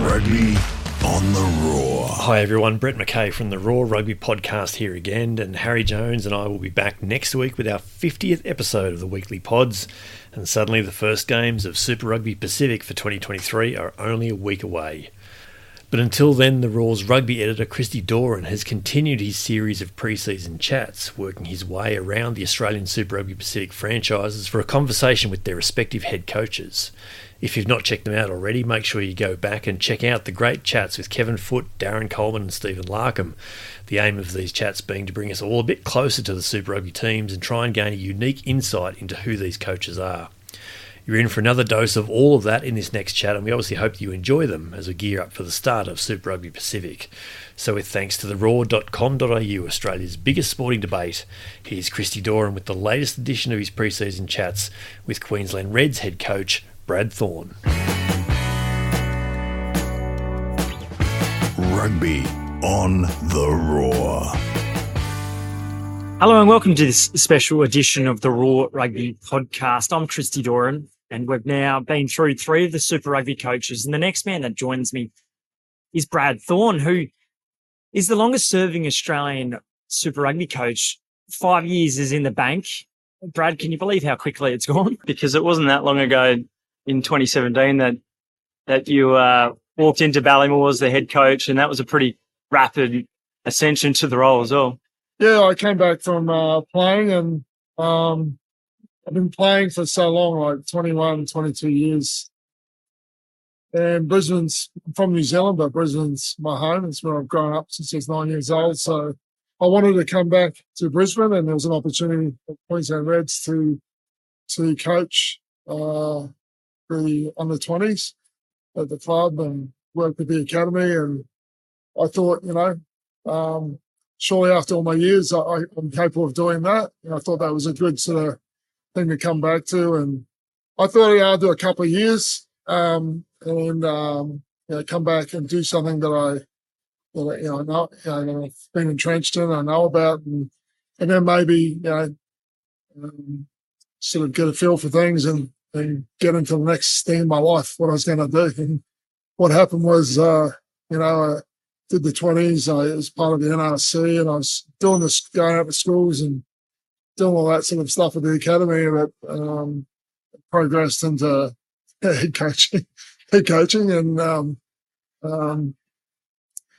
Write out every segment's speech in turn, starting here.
Rugby on the Roar. Hi everyone, Brett McKay from the Roar Rugby Podcast here again, and Harry Jones and I will be back next week with our 50th episode of the weekly pods. And suddenly, the first games of Super Rugby Pacific for 2023 are only a week away. But until then, the Roar's rugby editor Christy Doran has continued his series of pre-season chats, working his way around the Australian Super Rugby Pacific franchises for a conversation with their respective head coaches. If you've not checked them out already, make sure you go back and check out the great chats with Kevin Foote, Darren Coleman, and Stephen Larkham. The aim of these chats being to bring us all a bit closer to the Super Rugby teams and try and gain a unique insight into who these coaches are. You're in for another dose of all of that in this next chat, and we obviously hope you enjoy them as we gear up for the start of Super Rugby Pacific. So, with thanks to the roar.com.au, Australia's biggest sporting debate, here's Christy Doran with the latest edition of his pre-season chats with Queensland Reds head coach Brad Thorn. Rugby on the Roar. Hello and welcome to this special edition of the Roar Rugby podcast. I'm Christy Doran and we've now been through three of the Super Rugby coaches. And the next man that joins me is Brad Thorn, who is the longest serving Australian Super Rugby coach. Five years is in the bank. Brad, can you believe how quickly it's gone? Because it wasn't that long ago in 2017 that that you uh, walked into Ballymore as the head coach, and that was a pretty rapid ascension to the role as well. Yeah, I came back from uh, playing and um, I've been playing for so long, like 21, 22 years. And Brisbane's I'm from New Zealand, but Brisbane's my home. It's where I've grown up since I was nine years old. So I wanted to come back to Brisbane, and there was an opportunity for Queensland Reds to to coach uh, the under 20s at the club and work with the academy. And I thought, you know, um, surely after all my years, I, I'm capable of doing that. And I thought that was a good sort of thing to come back to. And I thought yeah, I'd do a couple of years um, and um, you know, come back and do something that I that you know, know you know, I've been entrenched in, I know about, and and then maybe you know, um, sort of get a feel for things and and get into the next thing in my life, what I was going to do. And what happened was, uh, you know, I did the twenties. I was part of the NRC, and I was doing this, going out to schools and doing all that sort of stuff at the academy but um, progressed into head coaching, head coaching, and um, um,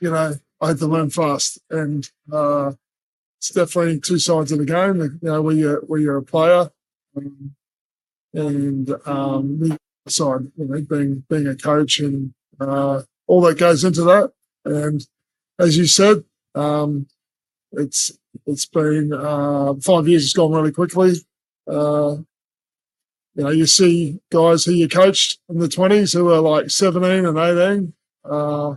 you know I had to learn fast, and uh, it's definitely two sides of the game. You know, where you're where you're a player, um, and um, you know, being being a coach, and uh, all that goes into that. And as you said, um, it's it's been uh, five years. It's gone really quickly. Uh, you know, you see guys who you coached in the twenties who are like seventeen and eighteen, uh,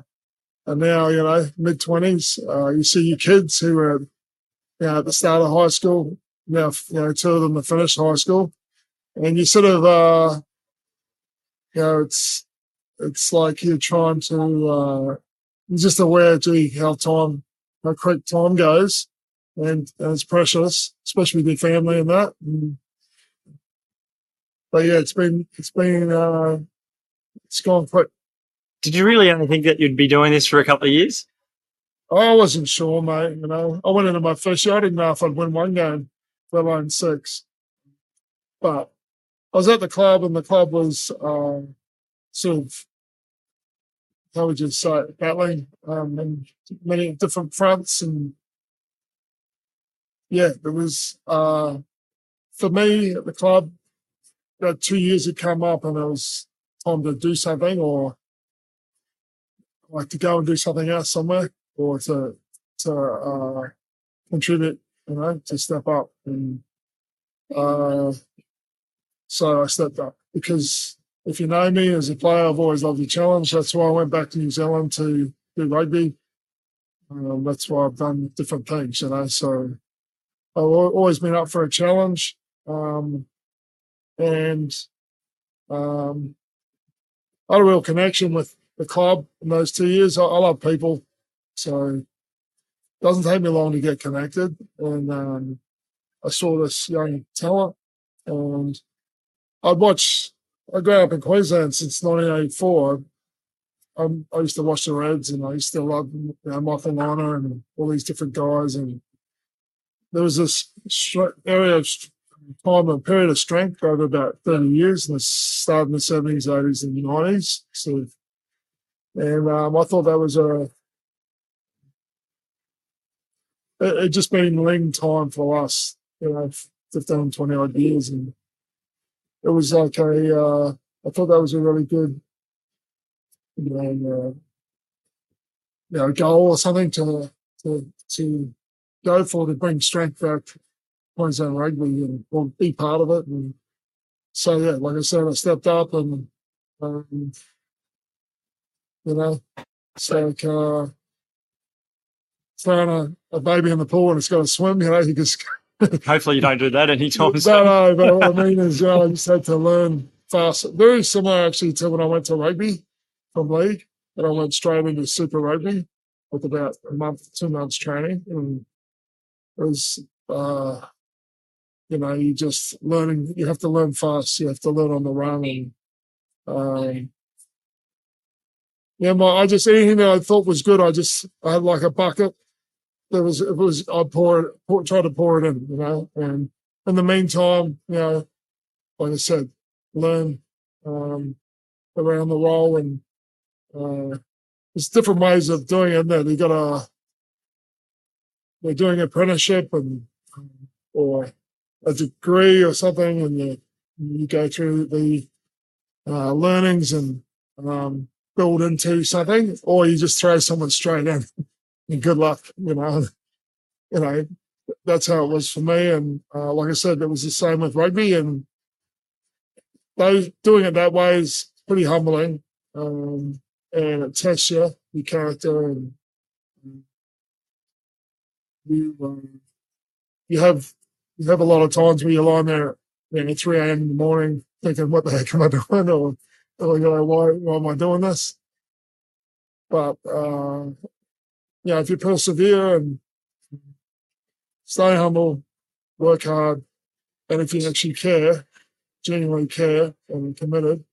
and now you know mid twenties. Uh, you see your kids who are you know at the start of high school. Now you know two of them have finished high school, and you sort of uh, you know it's it's like you're trying to uh, you're just aware, gee, how time how quick time goes, and, and it's precious, especially with your family and that. And, but yeah, it's been it's been uh, it's gone quick. Did you really only think that you'd be doing this for a couple of years? I wasn't sure, mate. You know, I went into my first year. I didn't know if I'd win one game, let alone six. But I was at the club, and the club was uh, sort of how would you say it, battling um, in many different fronts, and yeah, it was uh, for me at the club. About two years had come up, and it was time to do something, or like to go and do something else somewhere, or to to uh, contribute, you know, to step up, and uh, so I stepped up because if you know me as a player, I've always loved the challenge. That's why I went back to New Zealand to do rugby. Um, that's why I've done different things, you know. So I've always been up for a challenge. Um, and um, I had a real connection with the club in those two years. I, I love people. So it doesn't take me long to get connected. And um, I saw this young talent and I'd watch I grew up in Queensland since 1984. um, I used to watch the Reds, and I used to love you know, Michael Lynagh and all these different guys. And there was this area of time, a period of strength over about 30 years, and it started in the 70s, 80s, and 90s. So, and um, I thought that was a it, it just been lean time for us, you know, 15, 20 odd years. And it was like a, uh, I thought that was a really good, you know, uh, you know, goal or something to, to, to go for to bring strength back to Queensland rugby and or be part of it. And so, yeah, like I said, I stepped up and, um, you know, so, uh, throwing a, a baby in the pool and it's got to swim, you know, you just. Hopefully, you don't do that anytime soon. No, no, but what I mean is, you know, I just had to learn fast. Very similar actually to when I went to rugby from league, and I went straight into Super Rugby with about a month, two months training, and it was, uh, you know, you just learning. You have to learn fast. You have to learn on the run, and um, yeah, my, I just anything that I thought was good, I just I had like a bucket there was it was I pour it pour, try to pour it in, you know, and in the meantime, you know, like I said, learn um, around the role and uh, there's different ways of doing it. There, you got a they're doing apprenticeship and or a degree or something, and you you go through the uh, learnings and um, build into something, or you just throw someone straight in and good luck, you know. You know, that's how it was for me. And uh, like I said, it was the same with rugby. And those doing it that way is pretty humbling. Um, and it tests you, your character, and you um, you have you have a lot of times where you're lying there you know, at 3 a.m. in the morning thinking, what the heck am I doing? Or, or you know, why, why am I doing this? But uh, know, if you persevere and stay humble, work hard, and if you actually care, genuinely care and committed,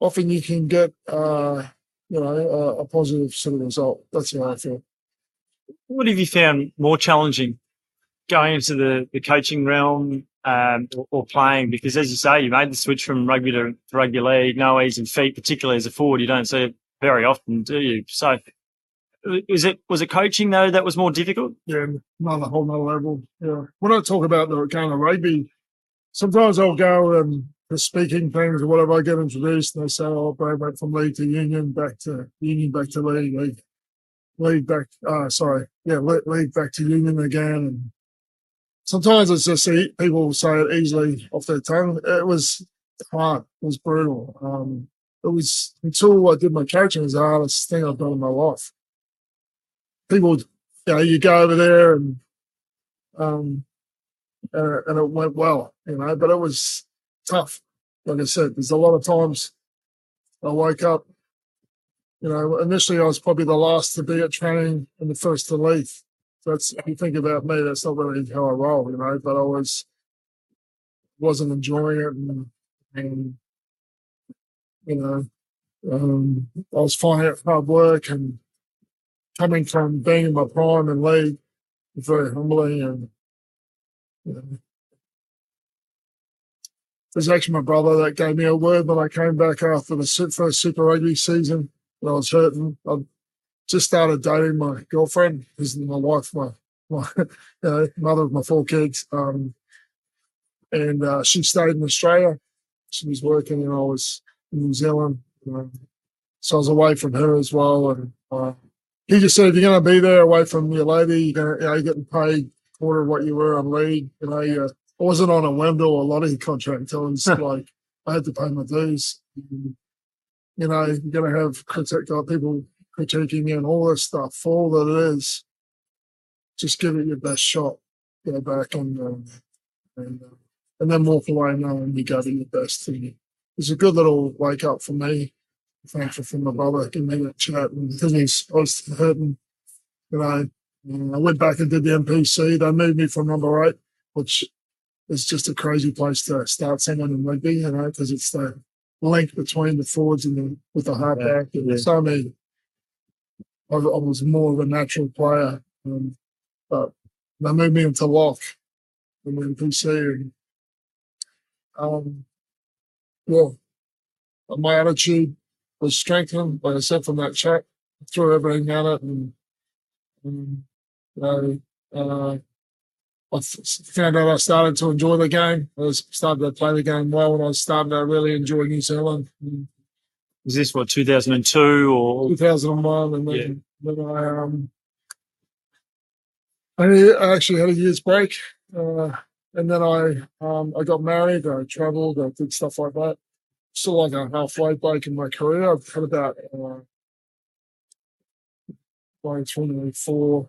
often you can get, uh, you know, a, a positive sort of result. That's how I feel. What have you found more challenging going into the, the coaching realm um, or, or, playing? Because as you say, you made the switch from rugby to, to rugby league, no ease and feet, particularly as a forward. You don't see it very often, do you? So is it was it coaching though that was more difficult? Yeah, not a whole nother level. Yeah. When I talk about the kind of rugby, sometimes I'll go and for speaking things or whatever, I get introduced and they say, "Oh, Brad went from league to union, back to union, back to league, league, league back." Uh, sorry, yeah, league back to union again. And sometimes it's just people say it easily off their tongue. It was hard. It was brutal. Um, it was until I did my coaching, it was the hardest thing I've done in my life people, you know, you go over there and, um, uh, and it went well, you know, but it was tough. Like I said, there's a lot of times I woke up, you know, initially I was probably the last to be at training and the first to leave. That's, if you think about me, that's not really how I roll, you know, but I was, wasn't enjoying it and, and you know, um, I was finding it hard work and coming from being in my prime and league, very humbling and you know, it was actually my brother that gave me a word when I came back after the first Super Rugby season when I was hurting. I just started dating my girlfriend, who's my wife, my, my you know, mother of my four kids. Um, and uh, she stayed in Australia. She was working and I was in New Zealand. Um, so I was away from her as well. And uh, he just said, if you're going to be there away from your lady, you're, gonna, you know, you're getting paid quarter of what you were on league. You know, you, I wasn't on a Wendell or Lote contract until it's like I had to pay my dues. And, you know, you're going to have critique, people critiquing you and all this stuff. For all that it is, just give it your best shot. Go back and um, and, uh, and then walk away knowing you gave it your best. And it's a good little wake up for me thankful for my brother giving me that chat. And because he's I was hurting, you know, I went back and did the NPC. They moved me from number eight, which is just a crazy place to start someone in rugby, you know, because it's the link between the forwards and the with the halfback. Yeah, And yeah. So many. I, I was more of a natural player, um, but they moved me into lock and then PC and um, yeah, my attitude was strengthened, like I said, from that chat. Threw everything at it, and, and you know, uh, I f- found out I started to enjoy the game. I was started to play the game well, and I was starting to really enjoy New Zealand. In Was this what 2002 or 2001, and then, then I um, I I actually had a year's break, uh, and then I um, I got married. I travelled. I did stuff like that. Still like a halfway break in my career. I've had about uh, like 24,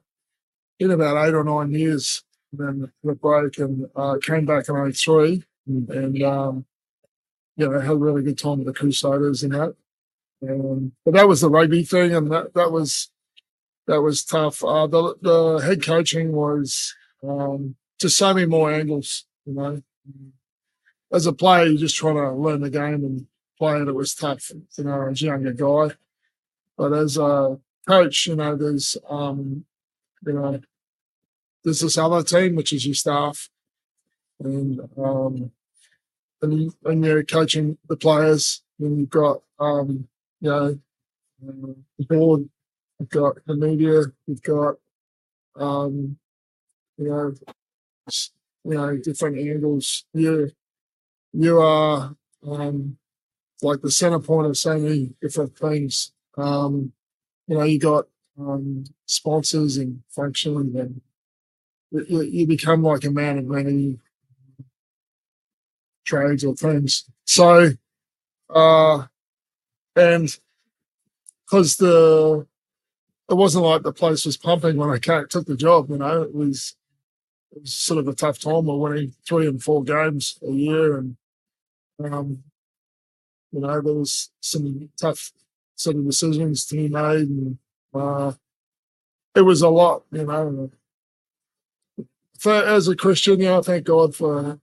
in about eight or nine years. And then the break and uh, came back in 03 and, um, you know, had a really good time with the Crusaders and that. Um, but that was the rugby thing, and that that was that was tough. Uh, the the head coaching was um, just so many more angles. You know, as a player, you're just trying to learn the game and play it. It was tough. You know, as a younger guy, but as a coach, you know, there's um, you know, there's this other team which is your staff, and um, and, and you're coaching the players. And you've got um, you know, the board, you've got the media, you've got, um, you know, you know, different angles. You, you are, um, like the center point of so many different things. Um, you know, you got, um, sponsors and functions and you, you- become like a man of many trades or things. So, uh, and because the it wasn't like the place was pumping when I took the job, you know, it was it was sort of a tough time. We're winning three and four games a year, and um, you know there was some tough sort of decisions to be made, and uh, it was a lot, you know. For, as a Christian, you know, thank God for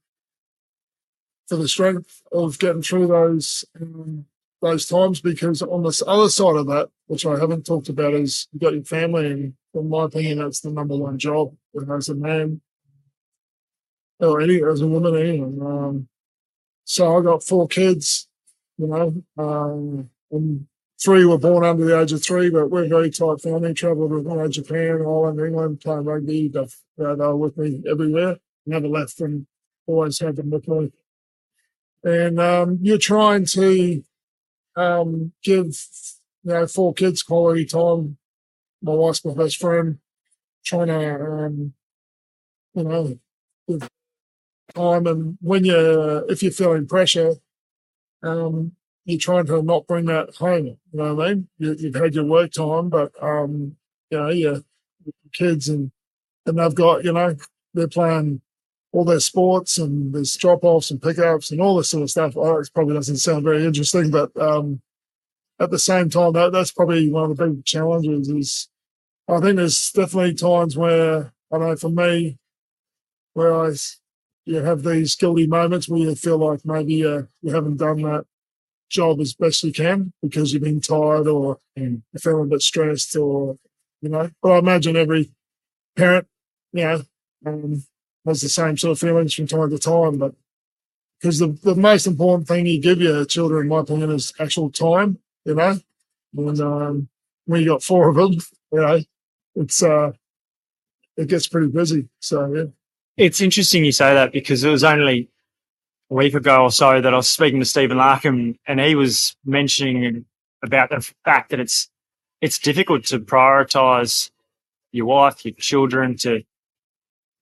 for the strength of getting through those um, those times because on this other side of that, which I haven't talked about, is you've got your family, and in my opinion, that's the number one job you know, as a man or any as a woman, anyone. Um, so I got four kids, you know, um, and three were born under the age of three, but we're very tight family. With them Japan, Ireland, England, playing rugby. They, they were with me everywhere. Never left them. Always had them with me. And um, you're trying to um, give you know four kids quality time. My wife's my best friend. Trying to um, you know time, and when you if you're feeling pressure, um, you're trying to not bring that home. You know what I mean? You, you've had your work time, but um, you know your kids and and they've got you know they're playing all their sports and there's drop offs and pickups and all this sort of stuff. Oh, it probably doesn't sound very interesting, but um, at the same time, that, that's probably one of the big challenges. Is I think there's definitely times where I know for me, where I you have these guilty moments where you feel like maybe uh, you haven't done that job as best you can because you've been tired or you're feeling a bit stressed or you know. But I imagine every parent, you know, um, has the same sort of feelings from time to time. But because the, the most important thing you give your children, in my opinion, is actual time, you know. And um, when you got four of them, you know, it's uh, it gets pretty busy. So yeah, It's interesting you say that because it was only a week ago or so that I was speaking to Stephen Larkham and he was mentioning about the fact that it's it's difficult to prioritize your wife, your children, to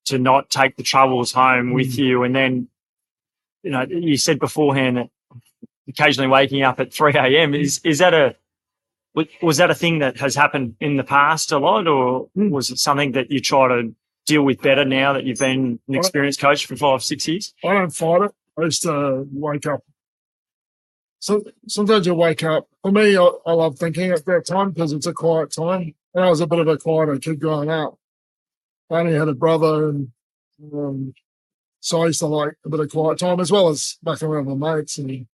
to not take the troubles home with mm. you. And then, you know, you said beforehand that occasionally waking up at three a.m. Mm. is is that a was- was that a thing that has happened in the past a lot, or mm. was it something that you try to deal with better now that you've been an experienced coach for five, six years? I don't fight it. I used to wake up. So sometimes you wake up. For me, I, I love thinking at that time because it's a quiet time. And I was a bit of a quieter kid growing up. I only had a brother, and um, so I used to like a bit of quiet time as well as mucking around with mates. And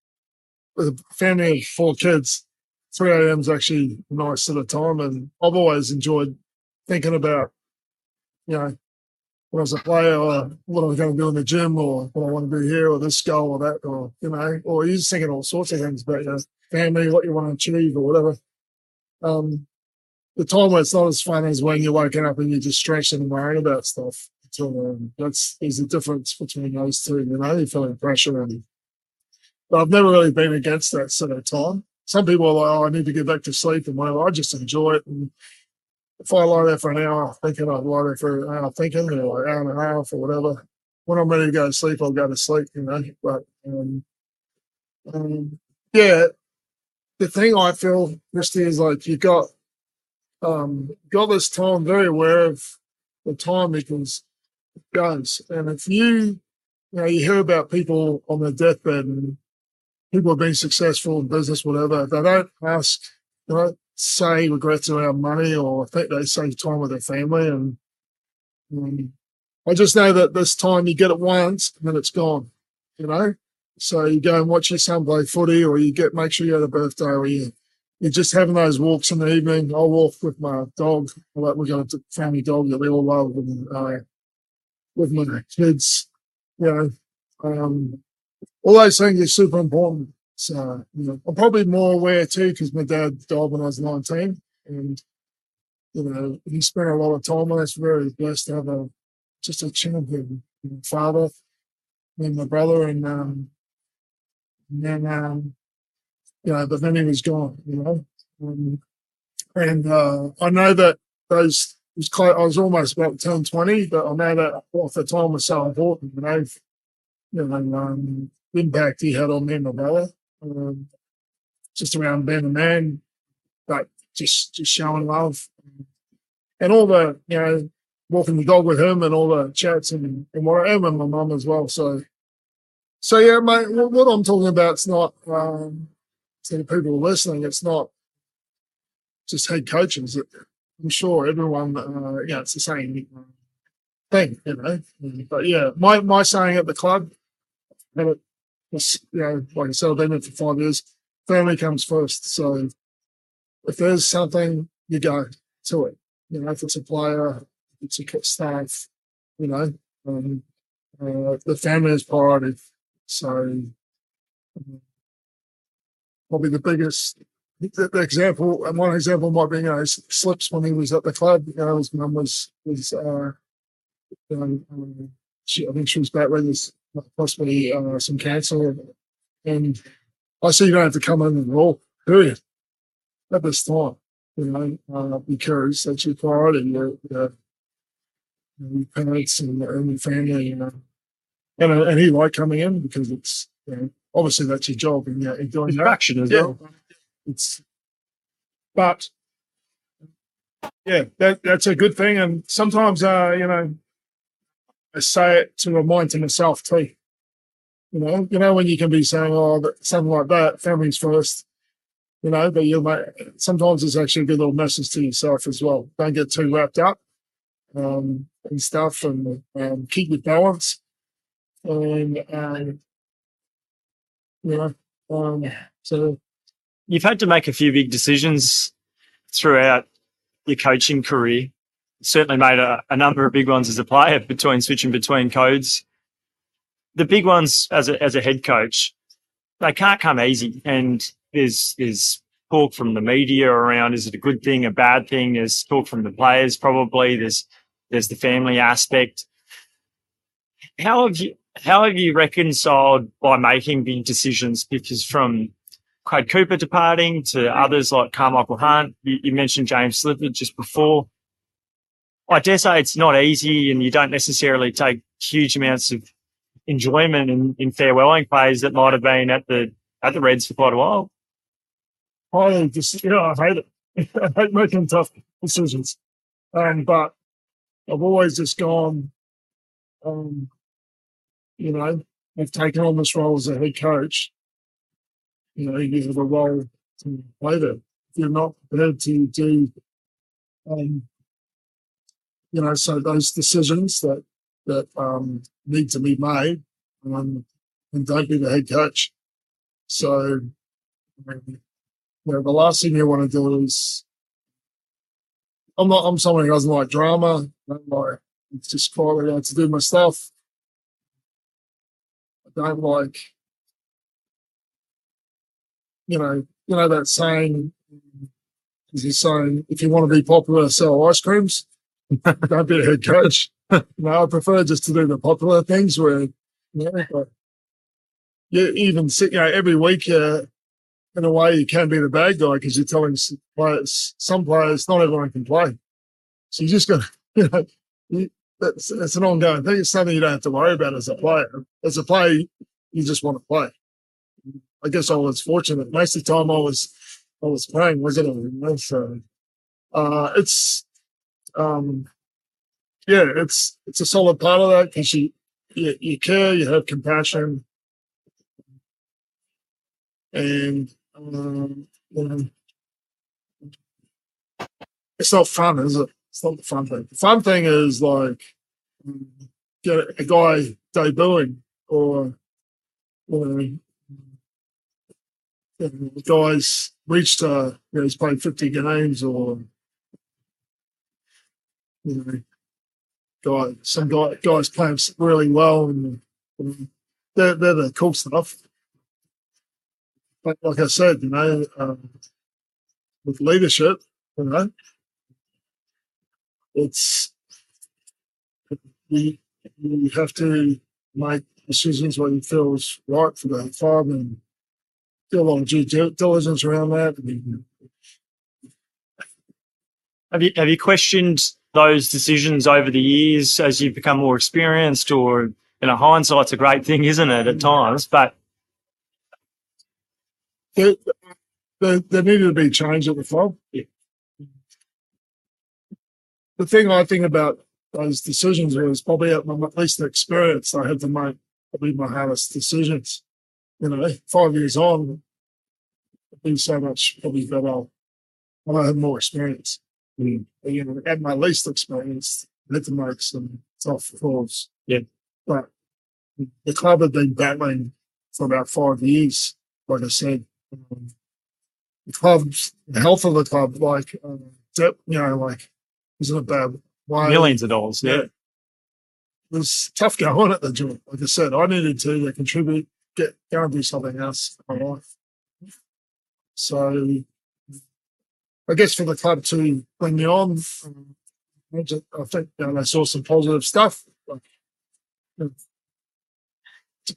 with a family of four kids, 3 a.m. is actually a nice sort of time. And I've always enjoyed thinking about, you know, when I was a player, or what I was going to do in the gym, or what I want to do here, or this goal, or that, or, you know, or you're just thinking all sorts of things about your family, what you want to achieve, or whatever. Um, the time where it's not as fun as when you're waking up and you're stressed and worrying about stuff. So, um, that's there's a difference between those two. You know, you're feeling pressure, and but I've never really been against that sort of time. Some people are like, "Oh, I need to get back to sleep," and whatever. I just enjoy it. And if I lie there for an hour thinking, I'd lie there for an hour thinking, or an hour and a half, or whatever. When I'm ready to go to sleep, I'll go to sleep. You know, but um, um, yeah, the thing I feel, Christy, is like you've got um, got this time very aware of the time because it goes. And if you, you know, you hear about people on their deathbed and people have been successful in business, whatever, they don't ask, they don't say regrets around money or I think they save time with their family. And um, I just know that this time you get it once and then it's gone, you know? So you go and watch your son play footy or you get, make sure you have a birthday or you you're just having those walks in the evening. I'll walk with my dog. Like we've got a family dog that we all love, and uh, with my kids. You know, um, all those things are super important. So you know, I'm probably more aware too because my dad died when I was 19, and you know he spent a lot of time with us. Very blessed to have a just a champion father, me and my brother, and um, and then um, you know, but then he was gone, you know. Um, and uh, I know that those was quite, I was almost about to turn 20, but I know that off the time was so important, you know, you know, um, the impact he had on me and my brother, um, just around being a man, but just, just showing love. And all the, you know, walking the dog with him and all the chats and, and what I am and my mum as well. So, so yeah, mate, what, I'm talking about is not, um, to the people listening, it's not just head coaches. I'm sure everyone, uh, yeah, it's the same thing, you know. But yeah, my my saying at the club, have it, you know, like I said, I've been there for five years. Family comes first. So if there's something, you go to it. You know, if it's a player, if it's a staff, you know, um, uh, the family is priority. So. Um, probably the biggest the, the example. One example might be you know slips when he was at the club. You know, his mum was was uh, know, um, she, I think she was back with possibly uh, some cancer, and I said you don't have to come in and roll. Period. At this time, you know, uh, because that's your priority. Your, your, your parents and, and your family, you know. And, and he liked coming in because it's you know, obviously that's your job and you're doing that. as Yeah. well. It's, but yeah, that, that's a good thing. And sometimes, uh, you know, I say it to remind to myself too. You know, you know when you can be saying, "Oh, something like that, family's first, You know, but you might sometimes it's actually a good little message to yourself as well. Don't get too wrapped up um, and stuff, and um, keep your balance. And um, you know, um, so You've had to make a few big decisions throughout your coaching career. Certainly made a, a number of big ones as a player between switching between codes. The big ones as a, as a head coach, they can't come easy. And there's, there's talk from the media around, is it a good thing, a bad thing? There's talk from the players, probably. There's, there's the family aspect. How have you, how have you reconciled by making big decisions? Because from Quade Cooper departing to others like Karmichael Hunt, you, you mentioned James Slipper just before. I dare say it's not easy and you don't necessarily take huge amounts of enjoyment in, in farewelling players that might have been at the, at the Reds for quite a while. I just, you know, I hate it. I hate making tough decisions. Um, but I've always just gone, um, you know, I've taken on this role as a head coach. You know, you have a role to play there. If you're not prepared to do, um, you know, so those decisions that, that, um, need to be made, um, and don't be the head coach. So Um, you know, the last thing you want to do is I'm not I'm someone who doesn't like drama. I don't like it's just quietly like to do my stuff. I don't like you know, you know that saying is he saying if you want to be popular, sell ice creams. Don't be a head coach. no, I prefer just to do the popular things where you know, you even sit, you know, every week, uh, in a way, you can be the bad guy because you're telling s- players, some players, not everyone can play. So you just got, to, you know, you, that's, that's an ongoing thing. It's something you don't have to worry about as a player. As a player, you just want to play. I guess I was fortunate. Most of the time I was, I was playing you know, so, uh, it's, um, yeah, it's, it's a solid part of that because you, you, you care, you have compassion, and um, you know, it's not fun, is it? It's not the fun thing. The fun thing is like get a guy debuting or you know, guy's reached uh, you know, he's played fifty games or you know, guy some guy guys playing really well and um, they're they're the cool stuff but like I said, you know, um, with leadership, you know, it's you, you have to make decisions what you feel is right for the farm and do a lot of due diligence around that. Have you have you questioned those decisions over the years as you've become more experienced, or you know, hindsight's a great thing, isn't it? At mm. times, but there, there, there needed to be change at the club. The thing I think about those decisions was probably at my least the experience. I had to make probably my hardest decisions. You know, five years on, I've been so much probably better. when I had more experience. You know, at my least experience, had to make some tough calls. Yeah. But the club had been battling for about five years, like I said. Um, the club's the health of the club, like uh, you know, like was in a bad way. millions of dollars. Yeah. Yeah. It was tough going at the joint. Like I said, I needed to, to contribute, get go and do something else in my life. So I guess for the club to bring me on, um, I think you know, they saw some positive stuff. Like, you know, to,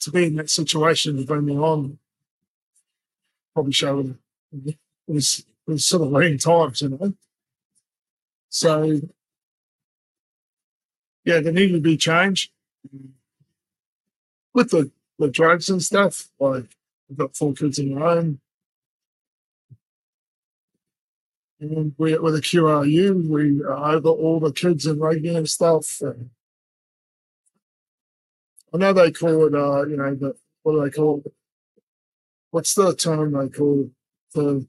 to be in that situation to bring me on, probably showed it was it was sort of lean times, you know. So yeah, there needed to be change with the, the drugs and stuff. Like I've got four kids in my own. And we with the QRU, we are over all the kids and and stuff. And I know they call it, uh, you know, the, what do they call it? What's the term they call for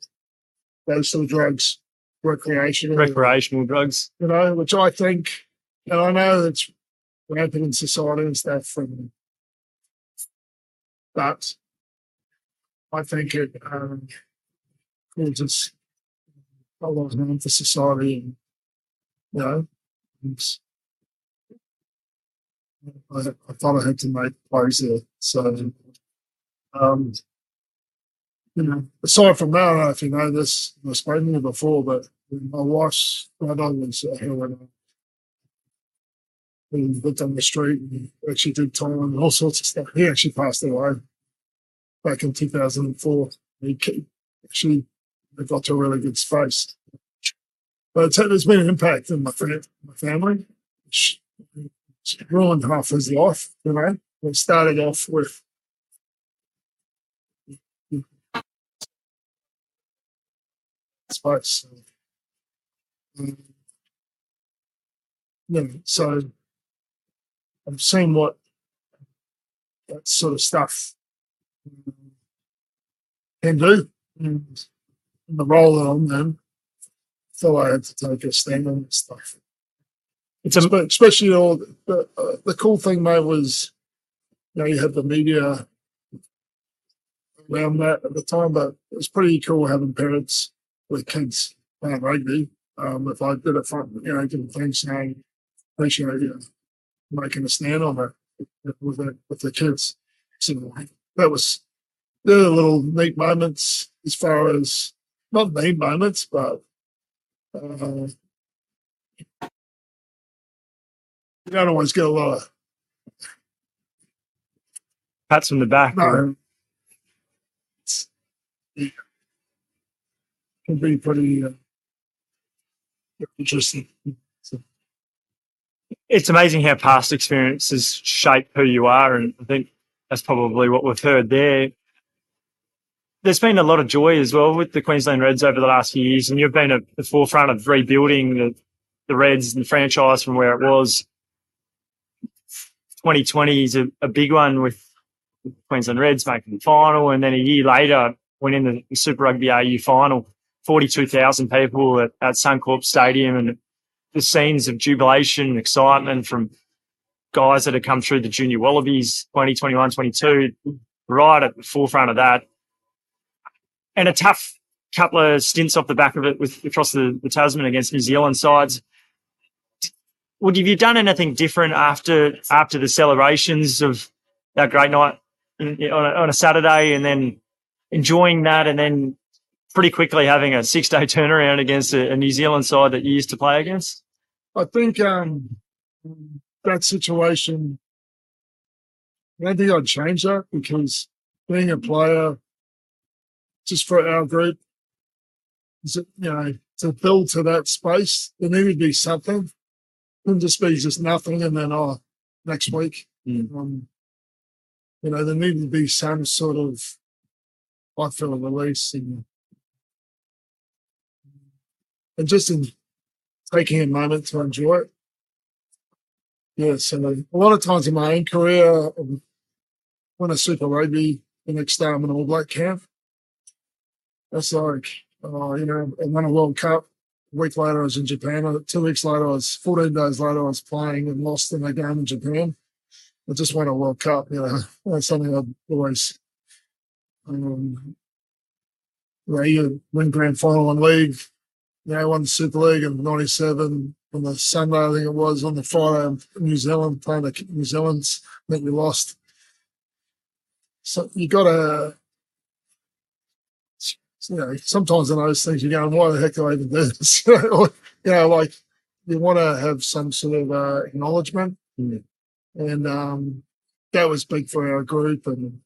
those sort of drugs? Recreational Recreational drugs. you know, which I think, and I know it's rampant in society and stuff, and, but I think it um, causes lot of harm for society, and you know, it's, I, I thought I had to make plays there. So, um, you know, aside from that, I don't know if you know this, I've spoken to you before, but my wife's brother was a heroin he lived on the street and actually did time and all sorts of stuff. He actually passed away back in 2004. He ca- actually got to a really good space. But it's, there's been an impact in my, fam- my family, which it's ruined half his life, you know. We started off with space. Um, yeah, so I've seen what that sort of stuff can do and the that I'm in. So I had to take a stand on this stuff. It's a Espe- especially all the, uh, the cool thing, mate, was you know you had the media around that at the time, but it was pretty cool having parents with kids playing rugby. Um, if I did it for, you know, give thanks saying, appreciate you making a stand on it with the, with the kids. So that was, the little neat moments as far as, not neat moments, but, uh, you don't always get a lot of, Pats from the back. no. It's, it can be pretty, uh, interesting. So, It's amazing how past experiences shape who you are. And I think that's probably what we've heard there. There's been a lot of joy as well with the Queensland Reds over the last few years, and you've been at the forefront of rebuilding the, the Reds and the franchise from where it was. 2020 is a, a big one with Queensland Reds making the final, and then a year later winning the Super Rugby AU final. 42,000 people at, at Suncorp Stadium, and the scenes of jubilation and excitement from guys that have come through the junior Wallabies 2021 22, right at the forefront of that. And a tough couple of stints off the back of it with across the, the Tasman against New Zealand sides. Would have you done anything different after after the celebrations of that great night on, a, on a Saturday and then enjoying that and then pretty quickly having a six day turnaround against a, a New Zealand side that you used to play against? I think um, that situation, I don't think I'd change that because being a player, just for our group, is it, you know, to build to that space, there needed to be something. Couldn't just be just nothing and then, oh, next week. Mm. Um, you know, there needed to be some sort of, I feel, a release and, and just in taking a moment to enjoy it. Yeah, so a lot of times in my own career, um, when a Super Rugby, the next day I'm in All Black camp. That's like, uh, you know, and won a World Cup. A week later, I was in Japan. Uh, Two weeks later, I was 14 days later, I was playing and lost in a game in Japan. I just won a World Cup. You know, that's something I've always, um, you know, you win grand final in league, you know, won the Super League in '97 on the Sunday, I think it was on the Friday in New Zealand playing the New Zealand's. I think we lost. So you got to, you know, sometimes in those things you're going, why the heck do I even do this? or, you know, like you want to have some sort of uh, acknowledgement, and um, that was big for our group, and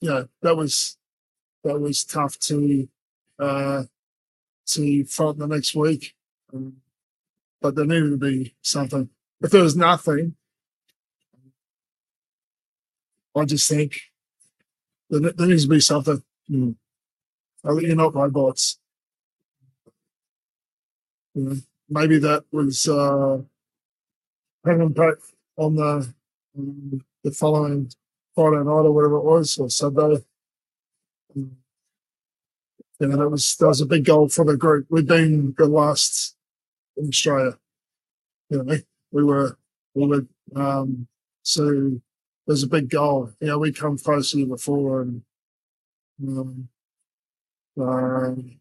yeah, that was that was tough to uh, to front the next week. Um, but there needed to be something. If there was nothing, I just think there, there needs to be something. Mm. You're not robots. Know, maybe that was uh, an impact on the um, the following Friday night or whatever it was, or Sunday. You know, that was that was a big goal for the group. We'd been the last in Australia. You know, we were we were um so was a big goal. You know, we come close here before and um, um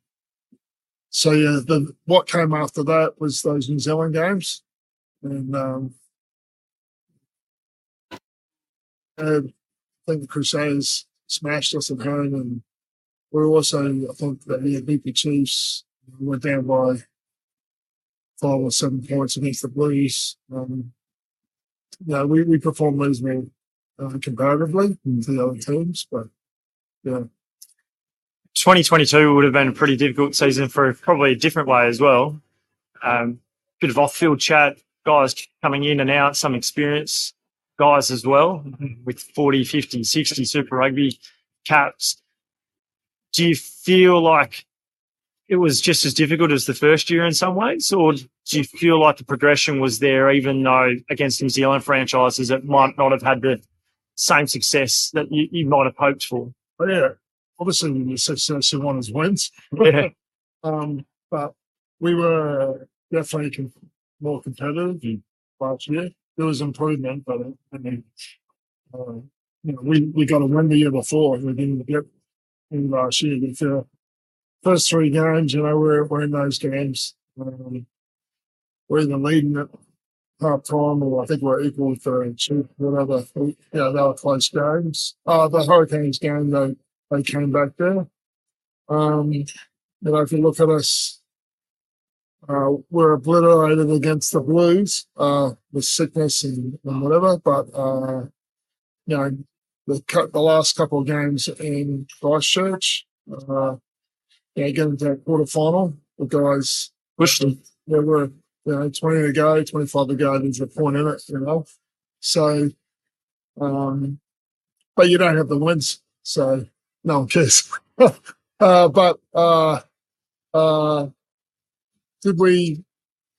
so yeah, the what came after that was those New Zealand games. And um I think the Crusaders smashed us at home and we're also, I think, the the Chiefs. Went down by five or seven points against the Blues. Um, yeah, we, we performed reasonably uh, comparatively to the other teams, but yeah, 2022 would have been a pretty difficult season for probably a different way as well. Um, bit of off-field chat, guys coming in and out, some experience guys as well with 40, 50, 60 Super Rugby caps. Do you feel like it was just as difficult as the first year in some ways, or do you feel like the progression was there, even though against New Zealand franchises it might not have had the same success that you, you might have hoped for? but yeah, obviously the success you want is wins. Yeah. um, but we were definitely com- more competitive Mm. last year. There was improvement, but I mean, uh, you know, we, we got a win the year before. We didn't get in last year. The first three games, you know, we're, we're in those games. Um, we're either leading at half time or I think we're equal to two, whatever. Know, they were close games. Uh, the Hurricanes game, they, they came back there. Um, you know, if you look at us, uh, we're obliterated against the Blues uh, with sickness and, and whatever, but uh, you know, the the last couple of games in Christchurch, uh, yeah, getting to that quarter final, the guys pushed them. Yeah, we're you know, 20 to go, 25 to go, there's a point in it, you know. So, um, but you don't have the wins, so no one cares. uh, but uh, uh, did we?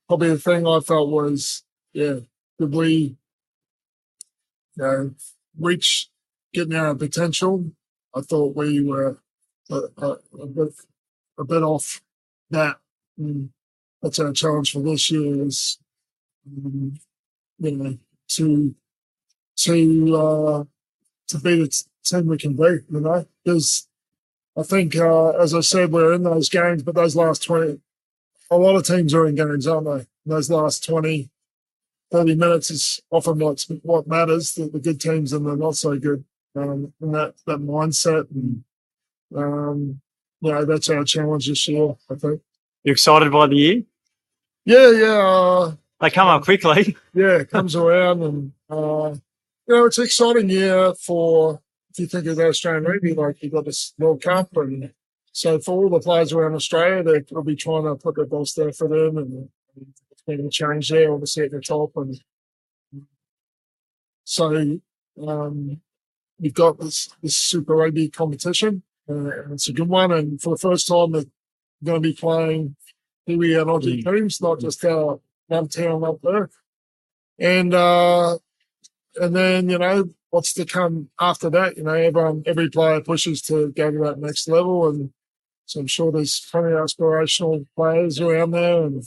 Probably the thing I felt was, yeah, did we, you know, reach getting our potential? I thought we were a, a, a bit a bit off that. And that's our challenge for this year is, um, you know, to to uh, to be the team we can be. You know, because I think, uh, as I said, we're in those games, but those last twenty, a lot of teams are in games, aren't they? those last 20, 30 minutes is often what's what matters. The, the good teams and the not so good, um, and that that mindset and um, know, that's our challenge this year. I think. You excited by the year? Yeah, yeah. Uh, they come up quickly. Yeah, it comes around, and uh, you know, it's an exciting year for if you think of the Australian rugby. Like you've got this World Cup, and so for all the players around Australia, they'll be trying to put their best there for them, and it's been a change there, obviously at the top, and so um, we've got this this Super Rugby competition. Uh, it's a good one, and for the first time, they're going to be playing And Aussie mm. teams, not just our one town up there. And uh, and then you know what's to come after that. You know, everyone, every player pushes to go to that next level, and so I'm sure there's plenty of aspirational players around there. And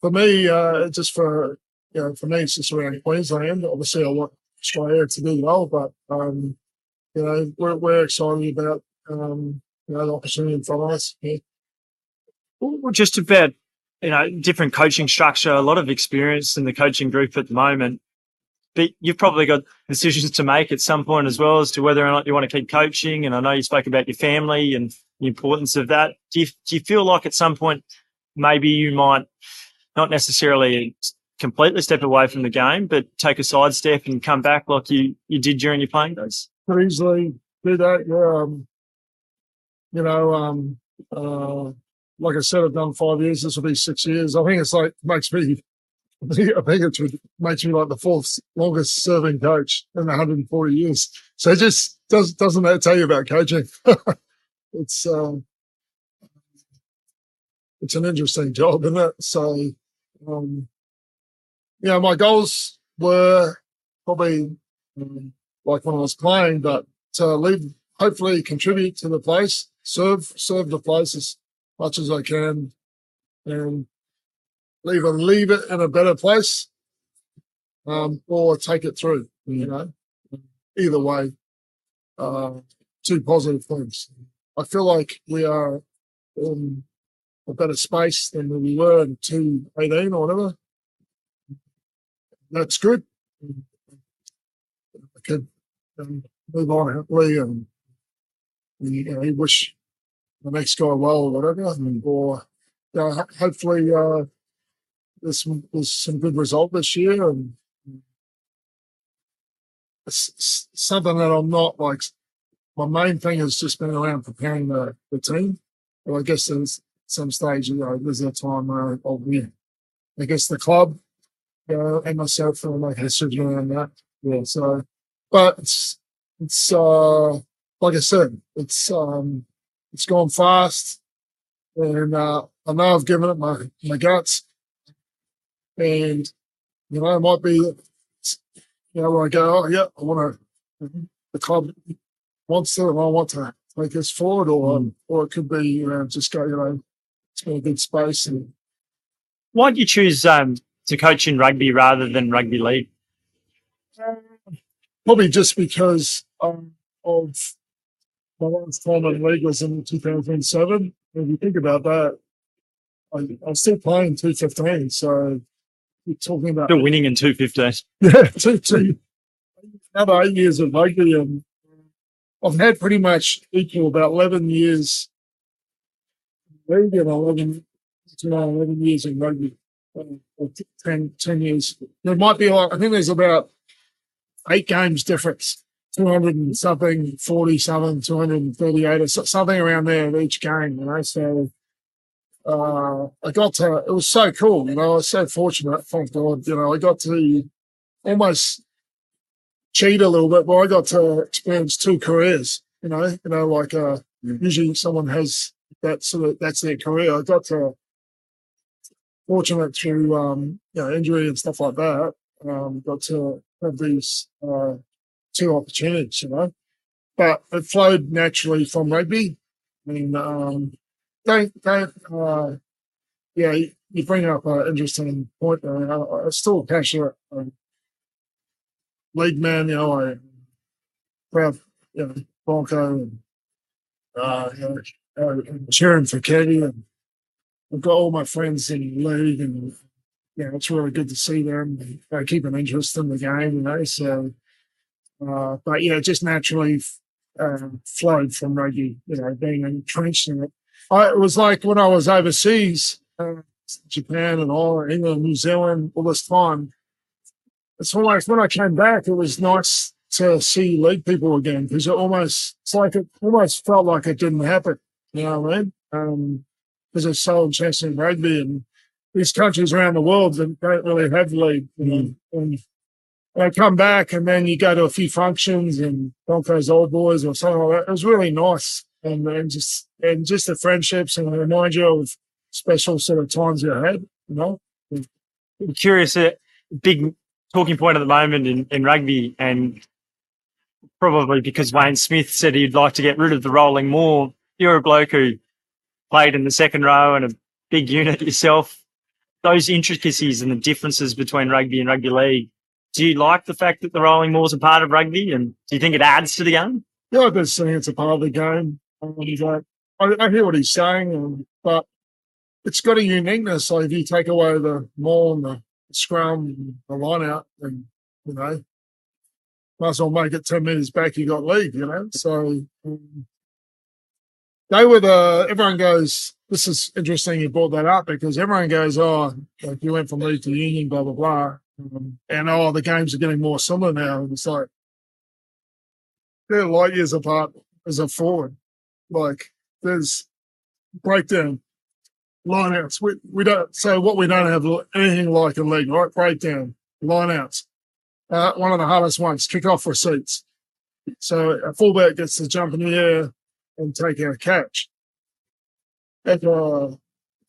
for me, uh, just for you know, for me, it's just around Queensland. Obviously, I want Australia to do well, but um, you know, we're we're excited about um, you know the opportunity in front of us. Yeah. Well, just about you know different coaching structure, a lot of experience in the coaching group at the moment. But you've probably got decisions to make at some point as well as to whether or not you want to keep coaching. And I know you spoke about your family and the importance of that. Do you, do you feel like at some point maybe you might not necessarily completely step away from the game, but take a side step and come back like you, you did during your playing days? Could easily do that. Yeah. Um, you know, um, uh, like I said, I've done five years. This will be six years. I think it's like makes me. I think, it makes me like the fourth longest serving coach in 140 years. So it just does doesn't that tell you about coaching? it's um, it's an interesting job, isn't it? So, um, know, my goals were probably um, like when I was playing, but to leave, hopefully contribute to the place, serve serve the place as much as I can and either leave it in a better place um, or take it through, you know. Either way, uh, two positive things. I feel like we are in a better space than we were in 218 or whatever. That's good. I could um, move on happily and, and you know, wish the next guy well or whatever, and, or you know, hopefully uh, there's some, there's some good result this year, and it's something that I'm not like. My main thing has just been around preparing the, the team. But I guess there's some stage, you know, there's a time where I'll win. I guess the club, you know, and myself will make a decision around that. Yeah. So, but it's, it's, uh, like I said, it's, um, it's gone fast, and uh, I know I've given it my my guts, and you know it might be, you know, where I go, oh yeah, I want to, the club wants to, and I want to take us forward, or mm. or it could be you know just go, you know, it's been a good space. And why did you choose um, to coach in rugby rather than rugby league? probably just because um, of my last time in league was in 2007. If you think about that, I, I'm still playing 215. So you're talking about Still winning in 215. yeah, two, two, another eight years of rugby, and I've had pretty much equal about 11 years league and 11, you 11 years in rugby. Or 10, 10 years. There might be like, I think there's about eight games difference. 200 and something, 47, 238 or something around there of each game, you know. So, uh, I got to, it was so cool, you know. I was so fortunate, thank God, you know. I got to almost cheat a little bit, but I got to experience two careers, you know. You know, like, uh, usually someone has that sort of, that's their career. I got to, fortunate through, um, you know, injury and stuff like that, um, got to have these, uh, two opportunities, you know. But it flowed naturally from rugby. I mean, um, don't, don't, uh, yeah, you, bring up an interesting point there. I, I'm still passionate um, league man, you know, I proud, you know, Bronco and, uh, you know, uh, cheering for Kenny and I've got all my friends in league and, you know, it's really good to see them. They keep an interest in the game, you know, so, uh, but yeah, it just naturally uh, flowed from rugby, you know, being entrenched in it. I, it was like when I was overseas, uh, Japan and all, England, New Zealand, all this time. It's almost when I came back, it was nice to see league people again because it almost, it's like it almost felt like it didn't happen. You know what I mean? Um, because it's so entrenched in rugby and these countries around the world that don't really have league, you know, and I come back and then you go to a few functions and Broncos old boys or something like that. It was really nice. And, and just, and just the friendships and remind you of special sort of times you had, you know? I'm curious, a big talking point at the moment in, in rugby, and probably because Wayne Smith said he'd like to get rid of the rolling maul. You're a bloke who played in the second row and a big unit yourself. Those intricacies and the differences between rugby and rugby league. Do you like the fact that the rolling mauls are part of rugby, and do you think it adds to the game? Yeah, I just think it's a part of the game. Um, like, I, I hear what he's saying, um, but it's got a uniqueness. Like if you take away the maul and the scrum, and the line out, and you know, might as well make it ten minutes back. You got lead, you know. So um, they were the. Everyone goes. This is interesting. You brought that up because everyone goes, "Oh, like you went from league to union, blah blah blah," and oh, the games are getting more similar now. And it's like they're light years apart as a forward. Like there's breakdown, lineouts. We we don't so what we don't have anything like in league, right? Breakdown, lineouts. Uh, one of the hardest ones, kick off receipts. So a fullback gets to jump in the air and take a catch. At uh,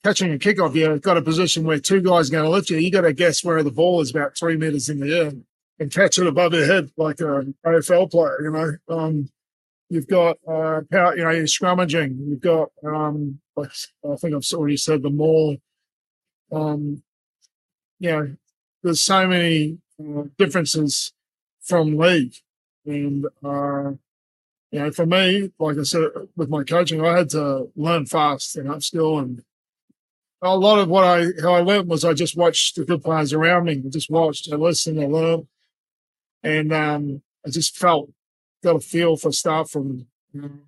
catching a kickoff, you've got a position where two guys are going to lift you. You got to guess where the ball is about three meters in the air and catch it above your head like an AFL player. You know, um, you've got uh, power. You know, you're scrummaging. You've got um, I think I've already said the maul. Um, you know, there's so many uh, differences from league, and uh, you know, for me, like I said, with my coaching, I had to learn fast and upskill. And a lot of what I, how I learned was I just watched the good players around me. I just watched, I listened, I learned. And, um, I just felt, got a feel for stuff from, and,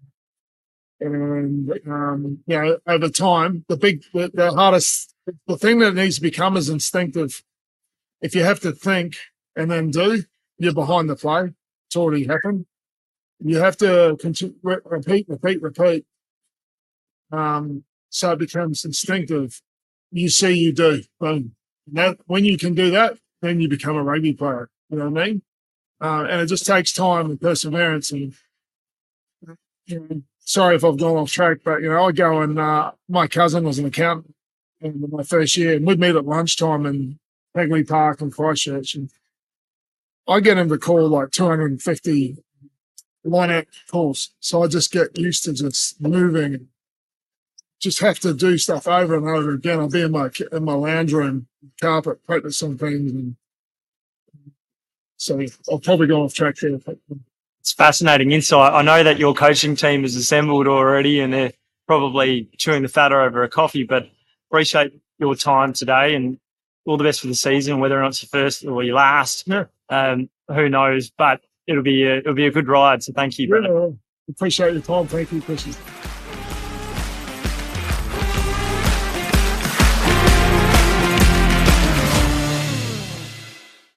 um, you know, over time, the big, the, the hardest, the thing that needs to become is instinctive. If you have to think and then do, you're behind the play. It's already happened you have to continue, repeat, repeat, repeat. Um, so it becomes instinctive. You see, you do. Boom. That when you can do that, then you become a rugby player. You know what I mean? Uh, and it just takes time and perseverance. And sorry if I've gone off track, but you know, I go and uh, my cousin was an accountant in my first year, and we'd meet at lunchtime in Hagley Park in Christchurch, and I get him to call like 250 line calls. So I just get used to just moving just have to do stuff over and over again. I'll be in my in my lounge room, carpet, practice some things, and So I'll probably go off track there. It's fascinating insight. I know that your coaching team is assembled already and they're probably chewing the fatter over a coffee, but appreciate your time today and all the best for the season, whether or not it's your first or your last. Yeah. Um, who knows? But it'll be a, it'll be a good ride. So thank you. Yeah, appreciate your time. Thank you, Chrissy.